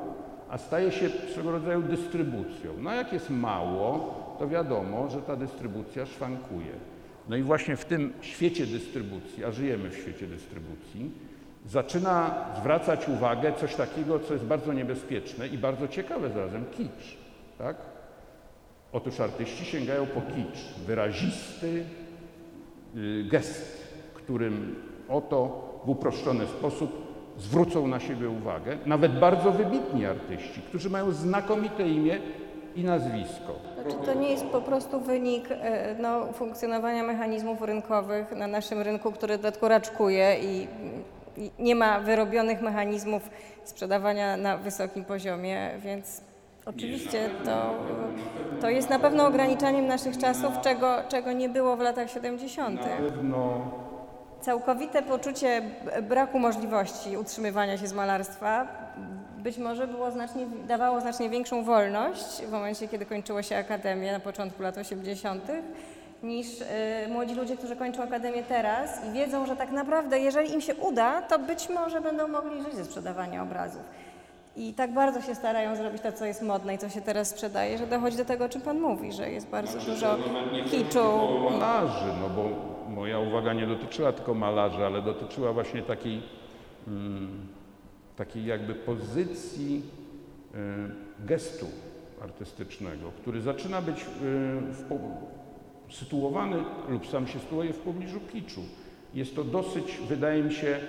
a staje się swego rodzaju dystrybucją. No a jak jest mało, to wiadomo, że ta dystrybucja szwankuje. No i właśnie w tym świecie dystrybucji, a żyjemy w świecie dystrybucji, zaczyna zwracać uwagę coś takiego, co jest bardzo niebezpieczne i bardzo ciekawe zarazem, kicz. Tak? Otóż artyści sięgają po kicz, wyrazisty y, gest, którym oto w uproszczony sposób zwrócą na siebie uwagę, nawet bardzo wybitni artyści, którzy mają znakomite imię i nazwisko. Czy to nie jest po prostu wynik e, no, funkcjonowania mechanizmów rynkowych na naszym rynku, który dodatkowo raczkuje i nie ma wyrobionych mechanizmów sprzedawania na wysokim poziomie, więc oczywiście to, to jest na pewno ograniczaniem naszych czasów, czego, czego nie było w latach 70. Na pewno Całkowite poczucie braku możliwości utrzymywania się z malarstwa być może było znacznie, dawało znacznie większą wolność w momencie, kiedy kończyło się akademię na początku lat 80., niż y, młodzi ludzie, którzy kończą akademię teraz i wiedzą, że tak naprawdę, jeżeli im się uda, to być może będą mogli żyć ze sprzedawania obrazów. I tak bardzo się starają zrobić to, co jest modne i co się teraz sprzedaje, że dochodzi do tego, o czym Pan mówi, że jest bardzo dużo kiczu. o malarzy, no bo moja uwaga nie dotyczyła tylko malarzy, ale dotyczyła właśnie takiej, mm, takiej jakby pozycji y, gestu artystycznego, który zaczyna być y, w, sytuowany lub sam się sytuuje w pobliżu kiczu. Jest to dosyć, wydaje mi się,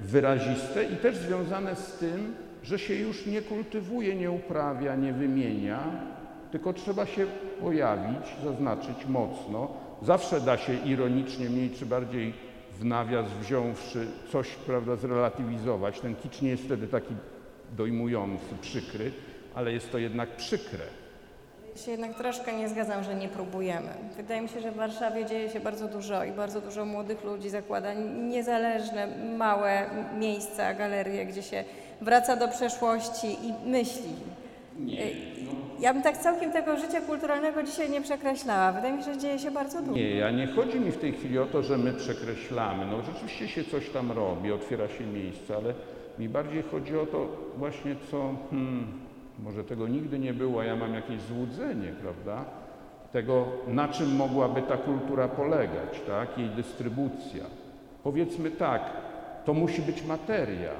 wyraziste i też związane z tym, że się już nie kultywuje, nie uprawia, nie wymienia, tylko trzeba się pojawić, zaznaczyć mocno. Zawsze da się ironicznie, mniej czy bardziej w nawias wziąwszy coś, prawda, zrelatywizować. Ten kicz nie jest wtedy taki dojmujący, przykry, ale jest to jednak przykre. Ja się jednak troszkę nie zgadzam, że nie próbujemy. Wydaje mi się, że w Warszawie dzieje się bardzo dużo i bardzo dużo młodych ludzi zakłada niezależne, małe miejsca, galerie, gdzie się wraca do przeszłości i myśli. Nie, no. Ja bym tak całkiem tego życia kulturalnego dzisiaj nie przekreślała. Wydaje mi się, że dzieje się bardzo dużo. Nie, ja nie chodzi mi w tej chwili o to, że my przekreślamy. No rzeczywiście się coś tam robi, otwiera się miejsce, ale mi bardziej chodzi o to właśnie, co hmm, może tego nigdy nie było, ja mam jakieś złudzenie, prawda? Tego, na czym mogłaby ta kultura polegać, tak? Jej dystrybucja. Powiedzmy tak, to musi być materia.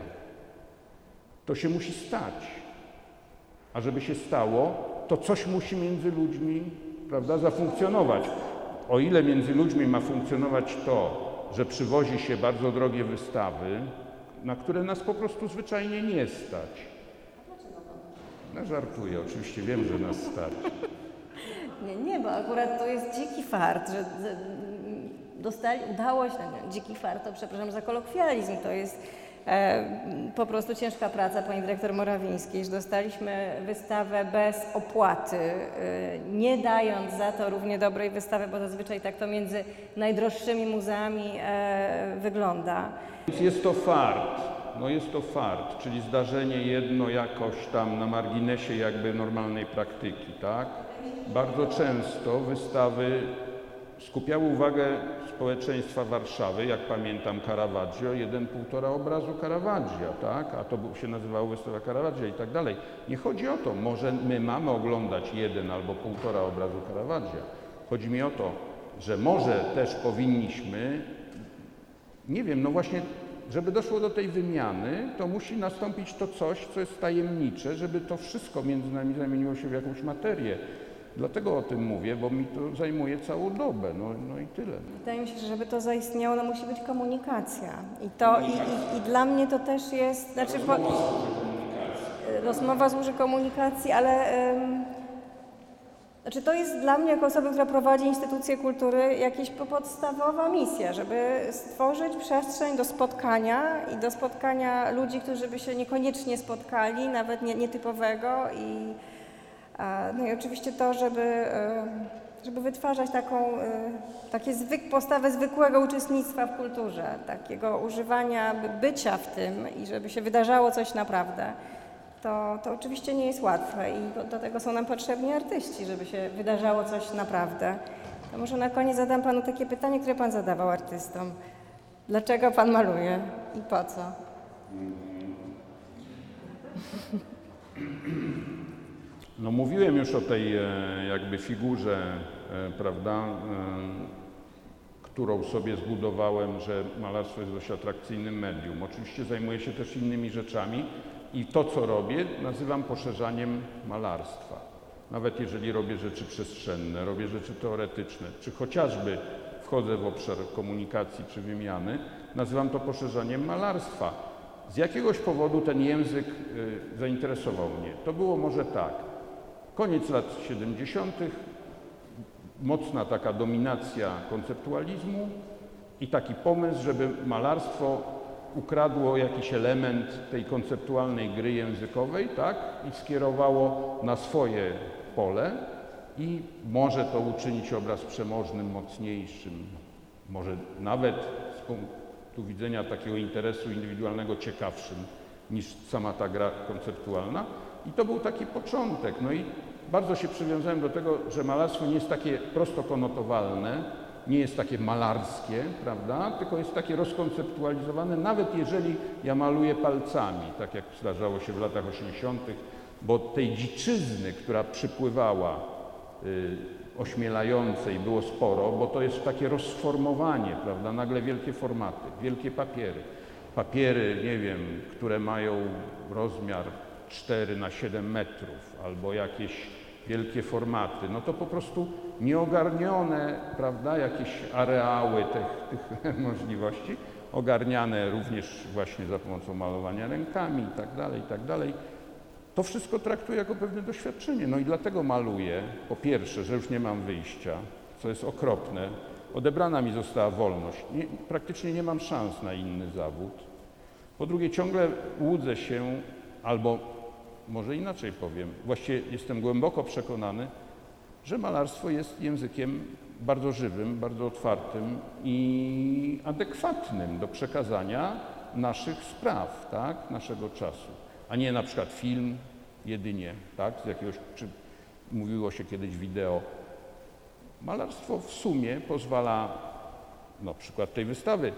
To się musi stać. A żeby się stało, to coś musi między ludźmi, prawda, zafunkcjonować. O ile między ludźmi ma funkcjonować to, że przywozi się bardzo drogie wystawy, na które nas po prostu zwyczajnie nie stać, no żartuję, oczywiście wiem, że nas stać. Nie, nie, bo akurat to jest dziki fart, że dostali, udało się, dziki fart to przepraszam za kolokwializm, to jest po prostu ciężka praca pani dyrektor Morawińskiej, że dostaliśmy wystawę bez opłaty, e, nie dając za to równie dobrej wystawy, bo zazwyczaj tak to między najdroższymi muzeami e, wygląda. Jest to fart. No jest to fart, czyli zdarzenie jedno jakoś tam na marginesie jakby normalnej praktyki, tak? Bardzo często wystawy skupiały uwagę społeczeństwa Warszawy, jak pamiętam Caravaggio, jeden półtora obrazu Caravaggia, tak? A to się nazywało wystawa Caravaggia i tak dalej. Nie chodzi o to, może my mamy oglądać jeden albo półtora obrazu Caravaggia. Chodzi mi o to, że może też powinniśmy, nie wiem, no właśnie żeby doszło do tej wymiany, to musi nastąpić to coś, co jest tajemnicze, żeby to wszystko między nami zamieniło się w jakąś materię. Dlatego o tym mówię, bo mi to zajmuje całą dobę, no, no i tyle. Wydaje mi się, że żeby to zaistniało, no musi być komunikacja. I to, i, i, i dla mnie to też jest, znaczy... Rozmowa, po, rozmowa służy komunikacji, ale... Ym, znaczy to jest dla mnie jako osoby, która prowadzi instytucje kultury jakaś podstawowa misja, żeby stworzyć przestrzeń do spotkania i do spotkania ludzi, którzy by się niekoniecznie spotkali, nawet nie, nietypowego i no i oczywiście to, żeby, e, żeby wytwarzać taką, e, takie zwyk, postawę zwykłego uczestnictwa w kulturze, takiego używania bycia w tym i żeby się wydarzało coś naprawdę to, to oczywiście nie jest łatwe i do tego są nam potrzebni artyści, żeby się wydarzało coś naprawdę. To może na koniec zadam Panu takie pytanie, które Pan zadawał artystom. Dlaczego Pan maluje i po co? No mówiłem już o tej e, jakby figurze, e, prawda, e, którą sobie zbudowałem, że malarstwo jest dość atrakcyjnym medium. Oczywiście zajmuję się też innymi rzeczami, i to, co robię, nazywam poszerzaniem malarstwa. Nawet jeżeli robię rzeczy przestrzenne, robię rzeczy teoretyczne, czy chociażby wchodzę w obszar komunikacji czy wymiany, nazywam to poszerzaniem malarstwa. Z jakiegoś powodu ten język zainteresował mnie. To było może tak. Koniec lat 70., mocna taka dominacja konceptualizmu i taki pomysł, żeby malarstwo ukradło jakiś element tej konceptualnej gry językowej, tak, i skierowało na swoje pole i może to uczynić obraz przemożnym, mocniejszym, może nawet z punktu widzenia takiego interesu indywidualnego ciekawszym niż sama ta gra konceptualna. I to był taki początek. No i bardzo się przywiązałem do tego, że malarstwo nie jest takie prosto konotowalne, nie jest takie malarskie, prawda, tylko jest takie rozkonceptualizowane, nawet jeżeli ja maluję palcami, tak jak zdarzało się w latach 80., bo tej dziczyzny, która przypływała y, ośmielającej było sporo, bo to jest takie rozformowanie, prawda, nagle wielkie formaty, wielkie papiery. Papiery, nie wiem, które mają rozmiar 4 na 7 metrów albo jakieś wielkie formaty, no to po prostu nieogarnione, prawda, jakieś areały tych, tych możliwości, ogarniane również właśnie za pomocą malowania rękami i tak dalej, i tak dalej. to wszystko traktuję jako pewne doświadczenie. No i dlatego maluję, po pierwsze, że już nie mam wyjścia, co jest okropne. Odebrana mi została wolność. Nie, praktycznie nie mam szans na inny zawód. Po drugie, ciągle łudzę się, albo może inaczej powiem, właściwie jestem głęboko przekonany, że malarstwo jest językiem bardzo żywym, bardzo otwartym i adekwatnym do przekazania naszych spraw, tak, naszego czasu, a nie na przykład film jedynie, tak, z jakiegoś, czy mówiło się kiedyś wideo. Malarstwo w sumie pozwala, na przykład tej wystawy,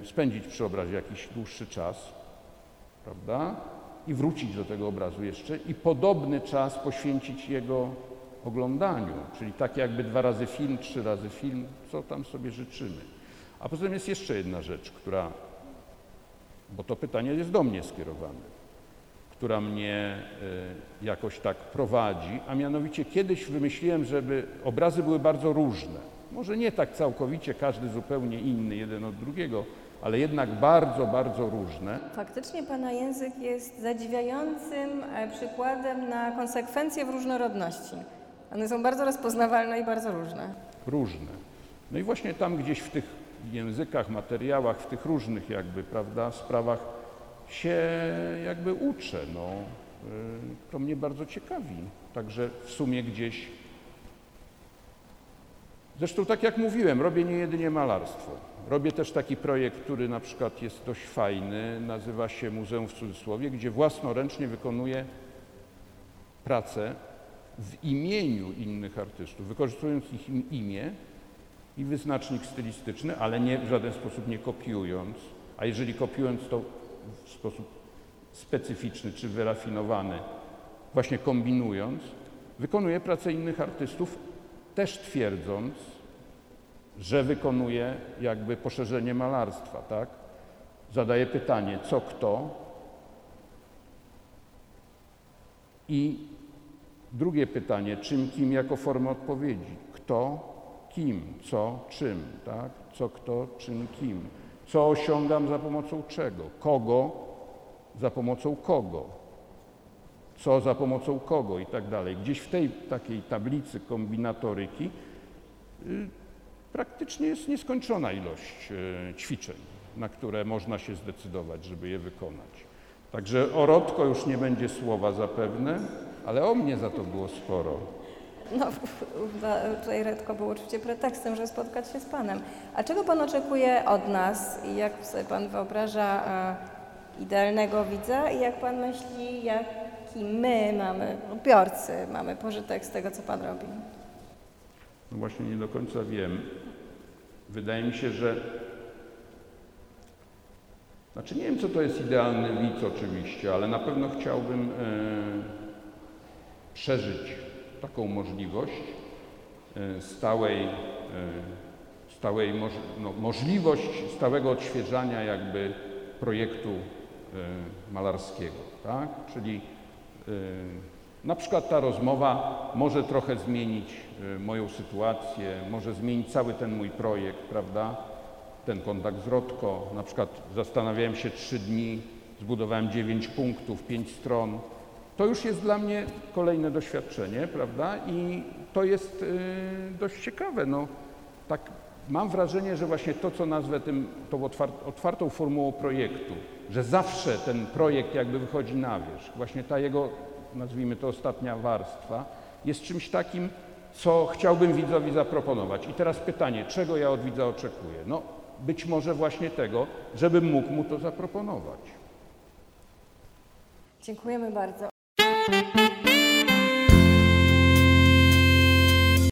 yy, spędzić przy obrazie jakiś dłuższy czas, prawda, i wrócić do tego obrazu jeszcze i podobny czas poświęcić jego oglądaniu, czyli tak jakby dwa razy film, trzy razy film, co tam sobie życzymy. A poza tym jest jeszcze jedna rzecz, która, bo to pytanie jest do mnie skierowane, która mnie y, jakoś tak prowadzi, a mianowicie kiedyś wymyśliłem, żeby obrazy były bardzo różne. Może nie tak całkowicie, każdy zupełnie inny jeden od drugiego, ale jednak bardzo, bardzo różne. Faktycznie Pana język jest zadziwiającym e, przykładem na konsekwencje w różnorodności. One są bardzo rozpoznawalne i bardzo różne. Różne. No i właśnie tam gdzieś w tych językach, materiałach, w tych różnych jakby, prawda, sprawach się jakby uczę, no. Y, to mnie bardzo ciekawi. Także w sumie gdzieś Zresztą tak jak mówiłem, robię nie jedynie malarstwo. Robię też taki projekt, który na przykład jest dość fajny, nazywa się Muzeum w cudzysłowie, gdzie własnoręcznie wykonuję pracę w imieniu innych artystów, wykorzystując ich imię i wyznacznik stylistyczny, ale nie w żaden sposób nie kopiując, a jeżeli kopiując, to w sposób specyficzny czy wyrafinowany, właśnie kombinując, wykonuję pracę innych artystów, też twierdząc, że wykonuje jakby poszerzenie malarstwa, tak? Zadaje pytanie, co kto i drugie pytanie, czym, kim jako formę odpowiedzi. Kto, kim, co, czym, tak? Co, kto, czym, kim. Co osiągam za pomocą czego? Kogo za pomocą kogo? Co za pomocą kogo i tak dalej. Gdzieś w tej takiej tablicy kombinatoryki y, praktycznie jest nieskończona ilość y, ćwiczeń, na które można się zdecydować, żeby je wykonać. Także o Rodko już nie będzie słowa zapewne, ale o mnie za to było sporo. No, tutaj Redko był oczywiście pretekstem, żeby spotkać się z Panem. A czego Pan oczekuje od nas i jak sobie Pan wyobraża e, idealnego widza i jak Pan myśli, jaki my mamy, odbiorcy, mamy pożytek z tego, co Pan robi? No właśnie nie do końca wiem. Wydaje mi się, że znaczy nie wiem, co to jest idealny widz oczywiście, ale na pewno chciałbym e, przeżyć taką możliwość e, stałej, e, stałej moż, no, możliwość stałego odświeżania jakby projektu e, malarskiego, tak? Czyli na przykład ta rozmowa może trochę zmienić moją sytuację, może zmienić cały ten mój projekt, prawda? Ten kontakt z Rodko, na przykład zastanawiałem się trzy dni, zbudowałem dziewięć punktów, pięć stron, to już jest dla mnie kolejne doświadczenie, prawda? I to jest y, dość ciekawe. No, tak mam wrażenie, że właśnie to, co nazwę tym, tą otwartą formułą projektu, że zawsze ten projekt jakby wychodzi na wierzch, właśnie ta jego, nazwijmy to ostatnia warstwa, jest czymś takim, co chciałbym widzowi zaproponować. I teraz pytanie, czego ja od widza oczekuję? No, być może właśnie tego, żebym mógł mu to zaproponować. Dziękujemy bardzo.